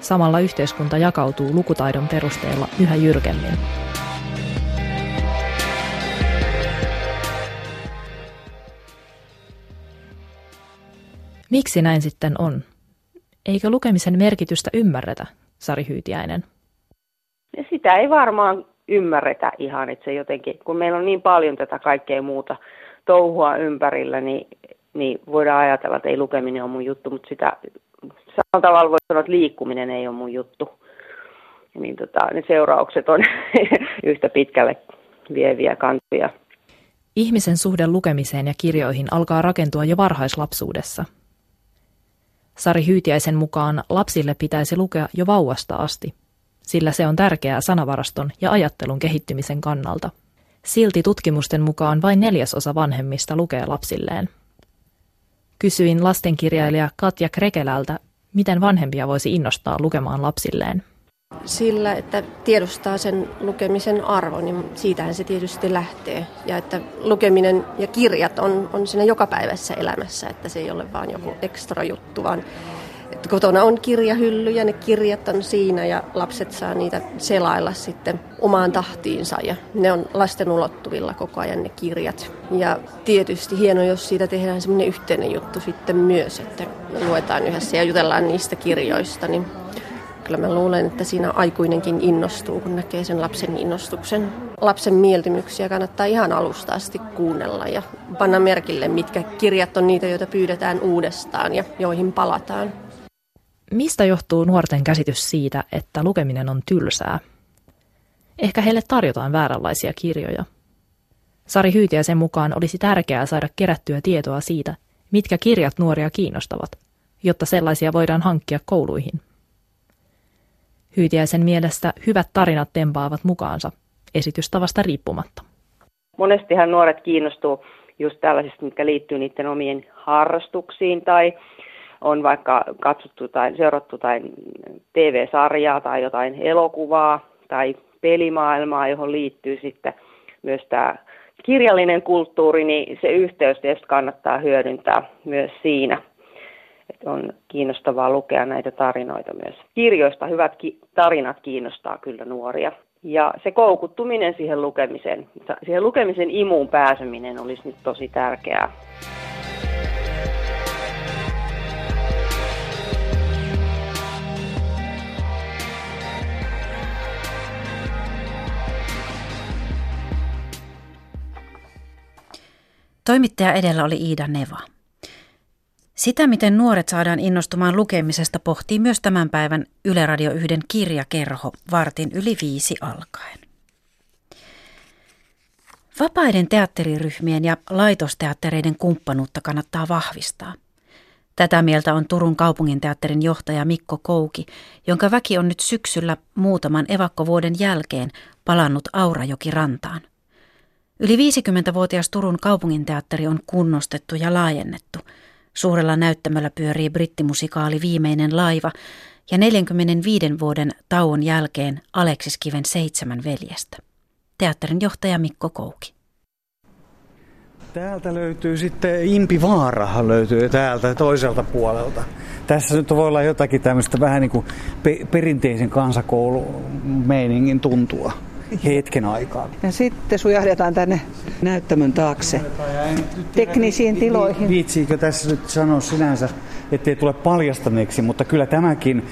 Samalla yhteiskunta jakautuu lukutaidon perusteella yhä jyrkemmin. Miksi näin sitten on? Eikö lukemisen merkitystä ymmärretä, Sari Hyytiäinen? Sitä ei varmaan ymmärretä ihan, että se jotenkin, kun meillä on niin paljon tätä kaikkea muuta touhua ympärillä, niin, niin voidaan ajatella, että ei lukeminen ole mun juttu, mutta sitä samalla tavalla voi sanoa, että liikkuminen ei ole mun juttu. Niin tota, ne seuraukset on yhtä pitkälle vieviä kantoja. Ihmisen suhde lukemiseen ja kirjoihin alkaa rakentua jo varhaislapsuudessa. Sari Hyytiäisen mukaan lapsille pitäisi lukea jo vauvasta asti, sillä se on tärkeää sanavaraston ja ajattelun kehittymisen kannalta. Silti tutkimusten mukaan vain neljäsosa vanhemmista lukee lapsilleen. Kysyin lastenkirjailija Katja Krekelältä, miten vanhempia voisi innostaa lukemaan lapsilleen. Sillä, että tiedostaa sen lukemisen arvon, niin siitähän se tietysti lähtee. Ja että lukeminen ja kirjat on, on siinä jokapäiväisessä elämässä, että se ei ole vain joku ekstra juttu, vaan että kotona on kirjahylly ja ne kirjat on siinä ja lapset saa niitä selailla sitten omaan tahtiinsa ja ne on lasten ulottuvilla koko ajan ne kirjat. Ja tietysti hienoa, jos siitä tehdään semmoinen yhteinen juttu sitten myös, että luetaan yhdessä ja jutellaan niistä kirjoista, niin kyllä mä luulen, että siinä aikuinenkin innostuu, kun näkee sen lapsen innostuksen. Lapsen mieltymyksiä kannattaa ihan alusta asti kuunnella ja panna merkille, mitkä kirjat on niitä, joita pyydetään uudestaan ja joihin palataan. Mistä johtuu nuorten käsitys siitä, että lukeminen on tylsää? Ehkä heille tarjotaan vääränlaisia kirjoja. Sari Hyytiäisen mukaan olisi tärkeää saada kerättyä tietoa siitä, mitkä kirjat nuoria kiinnostavat, jotta sellaisia voidaan hankkia kouluihin. Hyytiäisen mielestä hyvät tarinat tempaavat mukaansa, esitystavasta riippumatta. Monestihan nuoret kiinnostuu just tällaisista, mitkä liittyy niiden omiin harrastuksiin tai on vaikka katsottu tai seurattu tai TV-sarjaa tai jotain elokuvaa tai pelimaailmaa, johon liittyy sitten myös tämä kirjallinen kulttuuri, niin se yhteys tietysti kannattaa hyödyntää myös siinä. On kiinnostavaa lukea näitä tarinoita myös. Kirjoista hyvät ki- tarinat kiinnostaa kyllä nuoria. Ja se koukuttuminen siihen lukemiseen, siihen lukemisen imuun pääseminen olisi nyt tosi tärkeää. Toimittaja edellä oli Iida Neva. Sitä, miten nuoret saadaan innostumaan lukemisesta, pohtii myös tämän päivän Yle Radio 1 kirjakerho vartin yli viisi alkaen. Vapaiden teatteriryhmien ja laitosteattereiden kumppanuutta kannattaa vahvistaa. Tätä mieltä on Turun kaupunginteatterin johtaja Mikko Kouki, jonka väki on nyt syksyllä muutaman evakkovuoden jälkeen palannut Aurajoki rantaan. Yli 50-vuotias Turun kaupunginteatteri on kunnostettu ja laajennettu. Suurella näyttämöllä pyörii brittimusikaali Viimeinen laiva ja 45 vuoden tauon jälkeen Aleksis Kiven seitsemän veljestä. Teatterin johtaja Mikko Kouki. Täältä löytyy sitten Impi Vaarahan löytyy täältä toiselta puolelta. Tässä nyt voi olla jotakin tämmöistä vähän niin kuin pe- perinteisen kansakoulumeiningin tuntua hetken aikaa. Ja sitten sujahdetaan tänne näyttämön taakse, teknisiin tiloihin. Viitsiikö tässä nyt sanoa sinänsä, ettei tule paljastaneeksi, mutta kyllä tämäkin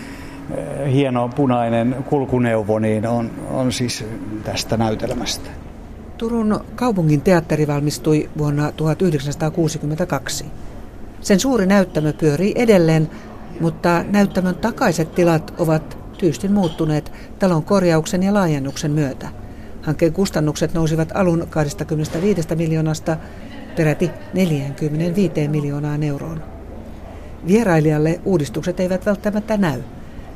eh, hieno punainen kulkuneuvo niin on, on siis tästä näytelmästä. Turun kaupungin teatteri valmistui vuonna 1962. Sen suuri näyttämö pyörii edelleen, mutta näyttämön takaiset tilat ovat tyystin muuttuneet talon korjauksen ja laajennuksen myötä. Hankkeen kustannukset nousivat alun 25 miljoonasta peräti 45 miljoonaan euroon. Vierailijalle uudistukset eivät välttämättä näy.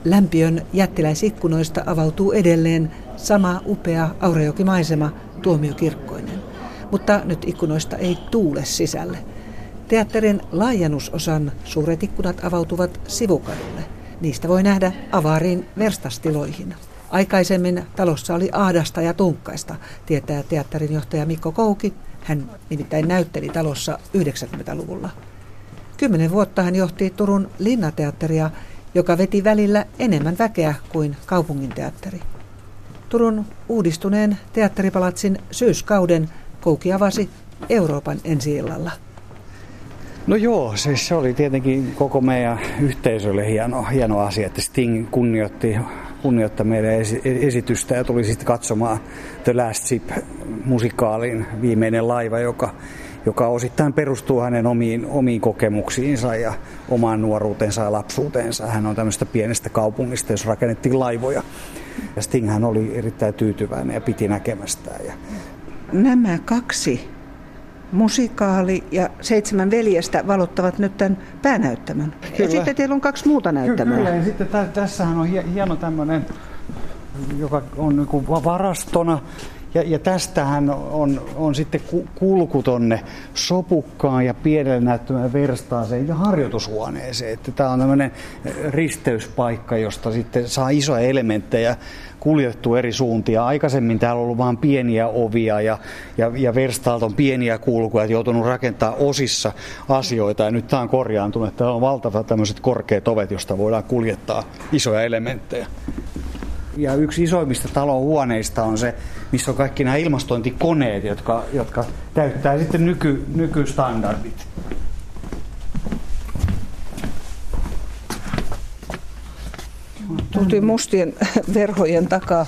Lämpiön jättiläisikkunoista avautuu edelleen sama upea Aurajokimaisema tuomiokirkkoinen. Mutta nyt ikkunoista ei tuule sisälle. Teatterin laajennusosan suuret ikkunat avautuvat sivukadulle. Niistä voi nähdä avaariin verstastiloihin. Aikaisemmin talossa oli ahdasta ja tunkkaista, tietää teatterin johtaja Mikko Kouki. Hän nimittäin näytteli talossa 90-luvulla. Kymmenen vuotta hän johti Turun linnateatteria, joka veti välillä enemmän väkeä kuin kaupunginteatteri. Turun uudistuneen teatteripalatsin syyskauden Kouki avasi Euroopan ensi illalla. No joo, siis se oli tietenkin koko meidän yhteisölle hieno, hieno asia, että Sting kunnioitti kunnioittaa meidän esitystä ja tuli sitten katsomaan The Last Ship musikaalin viimeinen laiva, joka, joka osittain perustuu hänen omiin, omiin kokemuksiinsa ja omaan nuoruutensa ja lapsuuteensa. Hän on tämmöistä pienestä kaupungista, jossa rakennettiin laivoja. Ja Sting hän oli erittäin tyytyväinen ja piti näkemästään. Ja... Nämä kaksi musikaali ja seitsemän veljestä valottavat nyt tämän päänäyttämön. Kyllä. Ja sitten teillä on kaksi muuta näyttämöä. Kyllä, ja sitten tä- tässähän on hieno tämmöinen, joka on niin varastona. Ja, ja tästähän on, on sitten kulku tonne sopukkaan ja pienelle näyttämään verstaaseen ja harjoitushuoneeseen. Että tämä on tämmöinen risteyspaikka, josta sitten saa isoja elementtejä kuljettu eri suuntia. Aikaisemmin täällä on ollut vain pieniä ovia ja, ja, ja verstaalta on pieniä kulkuja, että joutunut rakentaa osissa asioita. Ja nyt tämä on korjaantunut, että on valtavat tämmöiset korkeat ovet, joista voidaan kuljettaa isoja elementtejä. Ja yksi isoimmista talon huoneista on se, missä on kaikki nämä ilmastointikoneet, jotka, jotka täyttää sitten nyky, nykystandardit. Tultiin mustien verhojen takaa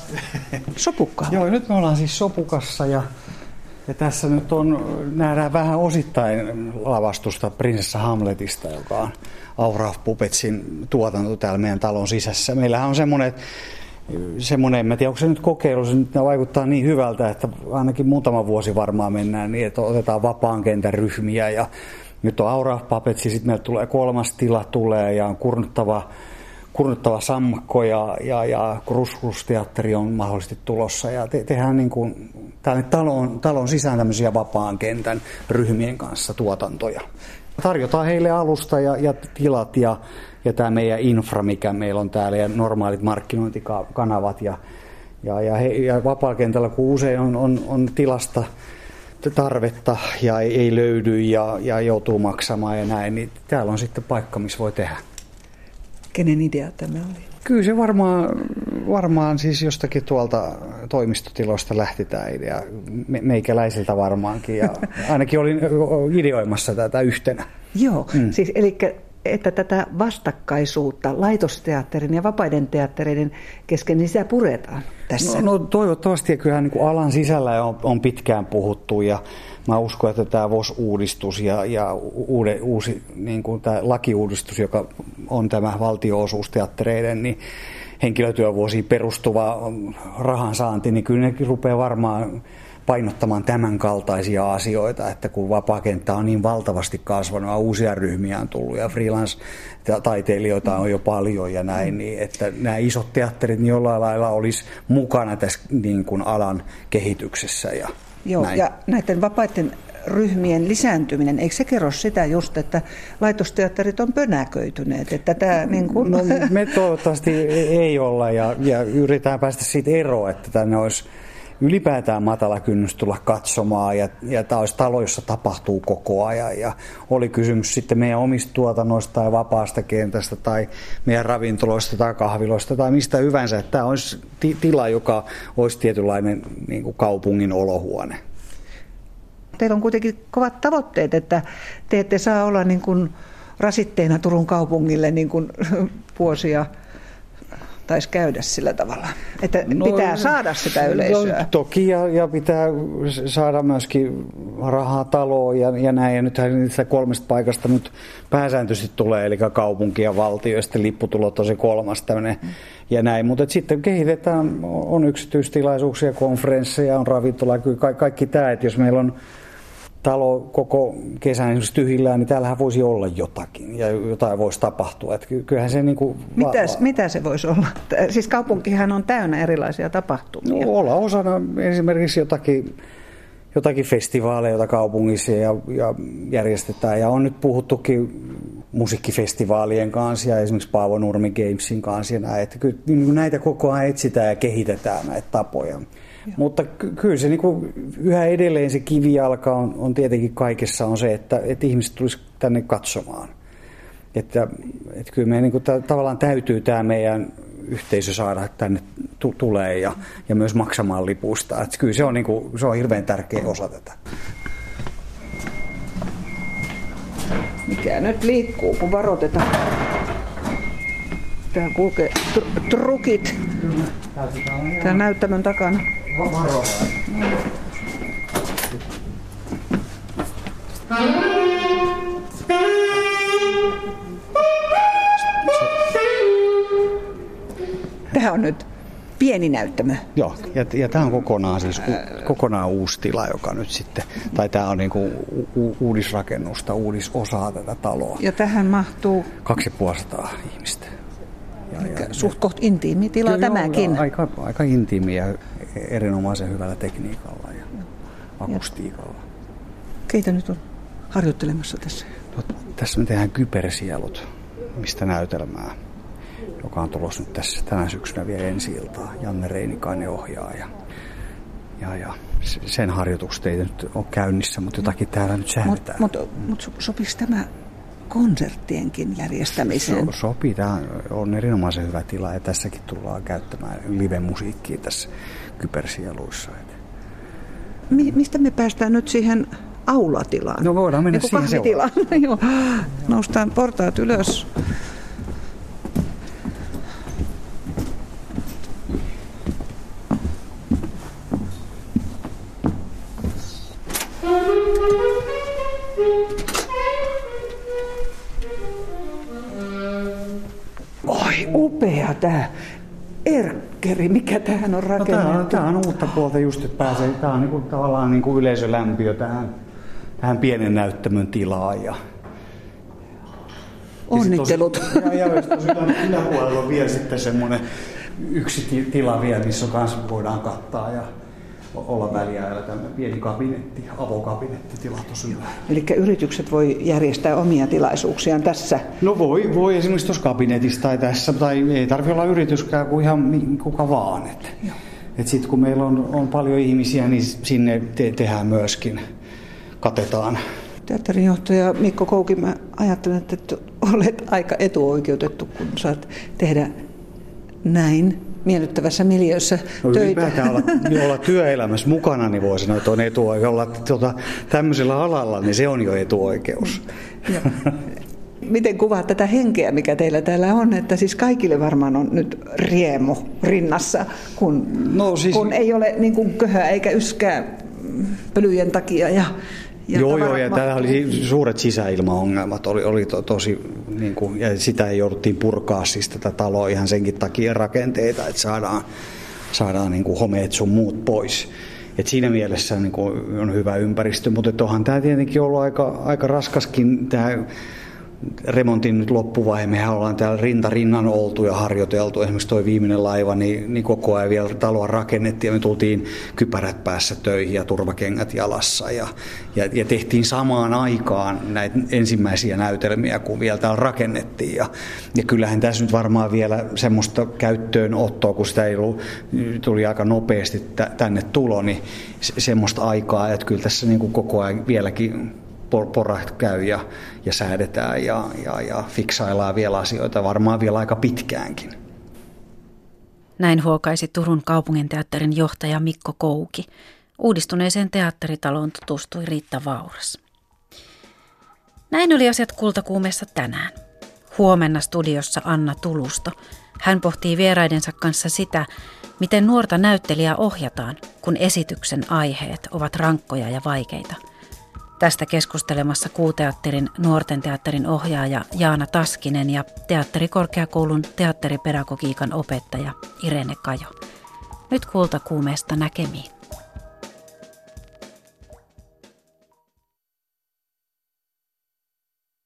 sopukkaan. Joo, nyt me ollaan siis sopukassa ja, ja tässä nyt on, nähdään vähän osittain lavastusta Prinsessa Hamletista, joka on Aura Pupetsin tuotanto täällä meidän talon sisässä. Meillähän on semmoinen, semmoinen, en tiedä onko se nyt kokeilu, se nyt vaikuttaa niin hyvältä, että ainakin muutama vuosi varmaan mennään niin, että otetaan vapaan kentän ryhmiä ja nyt on Aura Papetsi, sitten meillä tulee kolmas tila tulee ja on kurnuttava kurnuttava sammakko ja, ja, ja kruskusteatteri on mahdollisesti tulossa. Ja te, tehdään niin kuin, tänne talon, talon sisään tämmöisiä vapaan kentän ryhmien kanssa tuotantoja. Tarjotaan heille alusta ja, ja tilat ja, ja tämä meidän infra, mikä meillä on täällä ja normaalit markkinointikanavat. Ja, ja, ja, he, ja vapaa-kentällä, kun usein on, on, on tilasta tarvetta ja ei, ei löydy ja, ja joutuu maksamaan ja näin, niin täällä on sitten paikka, missä voi tehdä. Kenen idea tämä oli? Kyllä se varmaan, varmaan siis jostakin tuolta toimistotiloista lähti tämä idea, me, meikäläisiltä varmaankin, ja ainakin olin ideoimassa tätä yhtenä. Joo, mm. siis eli että tätä vastakkaisuutta laitosteatterin ja vapaiden teattereiden kesken, niin sitä puretaan tässä? No, no toivottavasti, ja kyllähän niin alan sisällä on, on pitkään puhuttu, ja mä uskon, että tämä VOS-uudistus ja, ja uude, uusi niin kuin tämä lakiuudistus, joka on tämä valtioosuusteattereiden, niin henkilötyövuosiin perustuva rahan saanti, niin kyllä ne rupeaa varmaan painottamaan tämän kaltaisia asioita, että kun vapaakenttä on niin valtavasti kasvanut ja uusia ryhmiä on tullut ja freelance-taiteilijoita on jo paljon ja näin, niin että nämä isot teatterit niin jollain lailla olisi mukana tässä niin kuin alan kehityksessä ja Joo, näin. ja näiden vapaiden ryhmien lisääntyminen, eikö se kerro sitä just, että laitosteatterit on pönäköityneet? Että tämä, niin kuin... no, me toivottavasti ei olla ja, ja yritetään päästä siitä eroon, että tänne olisi ylipäätään matala kynnys tulla katsomaan ja, ja tämä olisi talo, jossa tapahtuu koko ajan ja oli kysymys sitten meidän omista tuotannoista tai vapaasta kentästä tai meidän ravintoloista tai kahviloista tai mistä hyvänsä, että tämä olisi ti- tila, joka olisi tietynlainen niin kuin kaupungin olohuone. Teillä on kuitenkin kovat tavoitteet, että te ette saa olla niin kuin rasitteena Turun kaupungille niin kuin vuosia taisi käydä sillä tavalla, että no, pitää saada sitä yleisöä. No, toki ja, ja pitää saada myöskin rahaa taloon ja, ja näin. Ja nythän niistä kolmesta paikasta nyt pääsääntöisesti tulee, eli kaupunki ja valtio, ja sitten lipputulot on se kolmas tämmöinen ja näin. Mutta sitten kehitetään, on yksityistilaisuuksia, konferensseja, on ravintola, kaikki, kaikki tämä, että jos meillä on talo koko kesän esimerkiksi tyhjillään, niin täällähän voisi olla jotakin ja jotain voisi tapahtua. Että kyllähän se niin kuin Mitäs, va- mitä se voisi olla? Siis kaupunkihan on täynnä erilaisia tapahtumia. No, olla osana esimerkiksi jotakin, jotakin festivaaleja, joita kaupungissa ja, ja järjestetään. Ja on nyt puhuttukin musiikkifestivaalien kanssa ja esimerkiksi Paavo Nurmi Gamesin kanssa ja näin. Että kyllä niin näitä koko ajan etsitään ja kehitetään näitä tapoja. Mutta kyllä se niin kuin, yhä edelleen se kivijalka on, on tietenkin kaikessa on se, että, että ihmiset tulisi tänne katsomaan. Että, että kyllä meidän niin kuin, tavallaan täytyy tämä meidän yhteisö saada tänne t- tulee ja, ja myös maksamaan lipusta. Että kyllä se on, niin kuin, se on hirveän tärkeä osa tätä. Mikä nyt liikkuu, kun varoitetaan? Täällä kulkee tr- trukit. Täällä näyttämön takana. Tämä on nyt pieni näyttämö. Joo, ja, ja tämä on kokonaan, siis, u, kokonaan uusi tila, joka nyt sitten, tai tämä on niinku u, uudisrakennusta, uudisosaa tätä taloa. Ja tähän mahtuu 2500 ihmistä. Ja, ja, suht koht intiimi tila tämäkin. Joo, aika, aika intiimi ja erinomaisen hyvällä tekniikalla ja akustiikalla. Keitä nyt on harjoittelemassa tässä? No, tässä me tehdään kybersielut, mistä näytelmää joka on tulossa nyt tässä tänä syksynä vielä ensi iltaa. Janne Reinikainen ohjaa ja, ja, ja sen harjoitukset ei nyt ole käynnissä, mutta jotakin täällä nyt säädetään. Mutta mut, mut sopisi tämä konserttienkin järjestämiseen? So, sopii. Tämä on erinomaisen hyvä tila ja tässäkin tullaan käyttämään live-musiikkia tässä kybersieluissa. Mi- mistä me päästään nyt siihen aulatilaan? No voidaan mennä siihen seuraavaan. Noustaan portaat ylös. Erkkeri, mikä tähän on rakennettu. No, tämä, on, tämä on uutta puolta just, että pääsee, tämä on niinku, tavallaan niinku yleisölämpiö tähän, tähän pienen näyttämön tilaan. Ja, Onnittelut. Ja, ja, ja yläpuolella on vielä sitten semmoinen yksi tila vielä, missä kanssa voidaan kattaa. Ja, olla väliajalla tämmöinen pieni kabinetti, avokabinettitila tosi hyvä. Eli yritykset voi järjestää omia tilaisuuksiaan tässä? No voi, voi esimerkiksi tuossa kabinetissa tai tässä, tai ei tarvitse olla yrityskään kuin ihan kuka vaan. Että, et sitten kun meillä on, on paljon ihmisiä, niin sinne te, tehdään myöskin, katetaan. Teatterinjohtaja Mikko Kouki, mä ajattelen, että olet aika etuoikeutettu, kun saat tehdä näin miellyttävässä miljöössä no, töitä. olla, niin olla työelämässä mukana, niin voi sanoa, että on etuoikeus. Olla tuota, tämmöisellä alalla, niin se on jo etuoikeus. Ja. Miten kuvaat tätä henkeä, mikä teillä täällä on, että siis kaikille varmaan on nyt riemu rinnassa, kun, no, siis... kun ei ole niin kuin köhä eikä yskää pölyjen takia ja ja joo, joo, ja täällä oli suuret sisäilmaongelmat, oli, oli to, tosi, niin kuin, ja sitä ei jouduttiin purkaa siis tätä taloa ihan senkin takia rakenteita, että saadaan, saadaan niin kuin homeet sun muut pois. Et siinä mielessä niin kuin, on hyvä ympäristö, mutta onhan tämä tietenkin ollut aika, aika raskaskin tämä remontin nyt loppuvaihe. Mehän ollaan täällä rinta rinnan oltu ja harjoiteltu. Esimerkiksi tuo viimeinen laiva, niin, niin koko ajan vielä taloa rakennettiin ja me tultiin kypärät päässä töihin ja turvakengät jalassa. Ja, ja, ja tehtiin samaan aikaan näitä ensimmäisiä näytelmiä, kun vielä täällä rakennettiin. Ja, ja kyllähän tässä nyt varmaan vielä semmoista käyttöönottoa, kun sitä ei ollut, tuli aika nopeasti tänne tulo, niin semmoista aikaa, että kyllä tässä niin kuin koko ajan vieläkin porat käy ja, ja säädetään ja, ja, ja fiksaillaan vielä asioita varmaan vielä aika pitkäänkin. Näin huokaisi Turun kaupunginteatterin johtaja Mikko Kouki. Uudistuneeseen teatteritaloon tutustui Riitta Vauras. Näin oli asiat kultakuumessa tänään. Huomenna studiossa Anna Tulusto. Hän pohtii vieraidensa kanssa sitä, miten nuorta näyttelijää ohjataan, kun esityksen aiheet ovat rankkoja ja vaikeita – Tästä keskustelemassa Kuuteatterin nuorten teatterin ohjaaja Jaana Taskinen ja teatterikorkeakoulun teatteripedagogiikan opettaja Irene Kajo. Nyt kuulta kuumeesta näkemiin.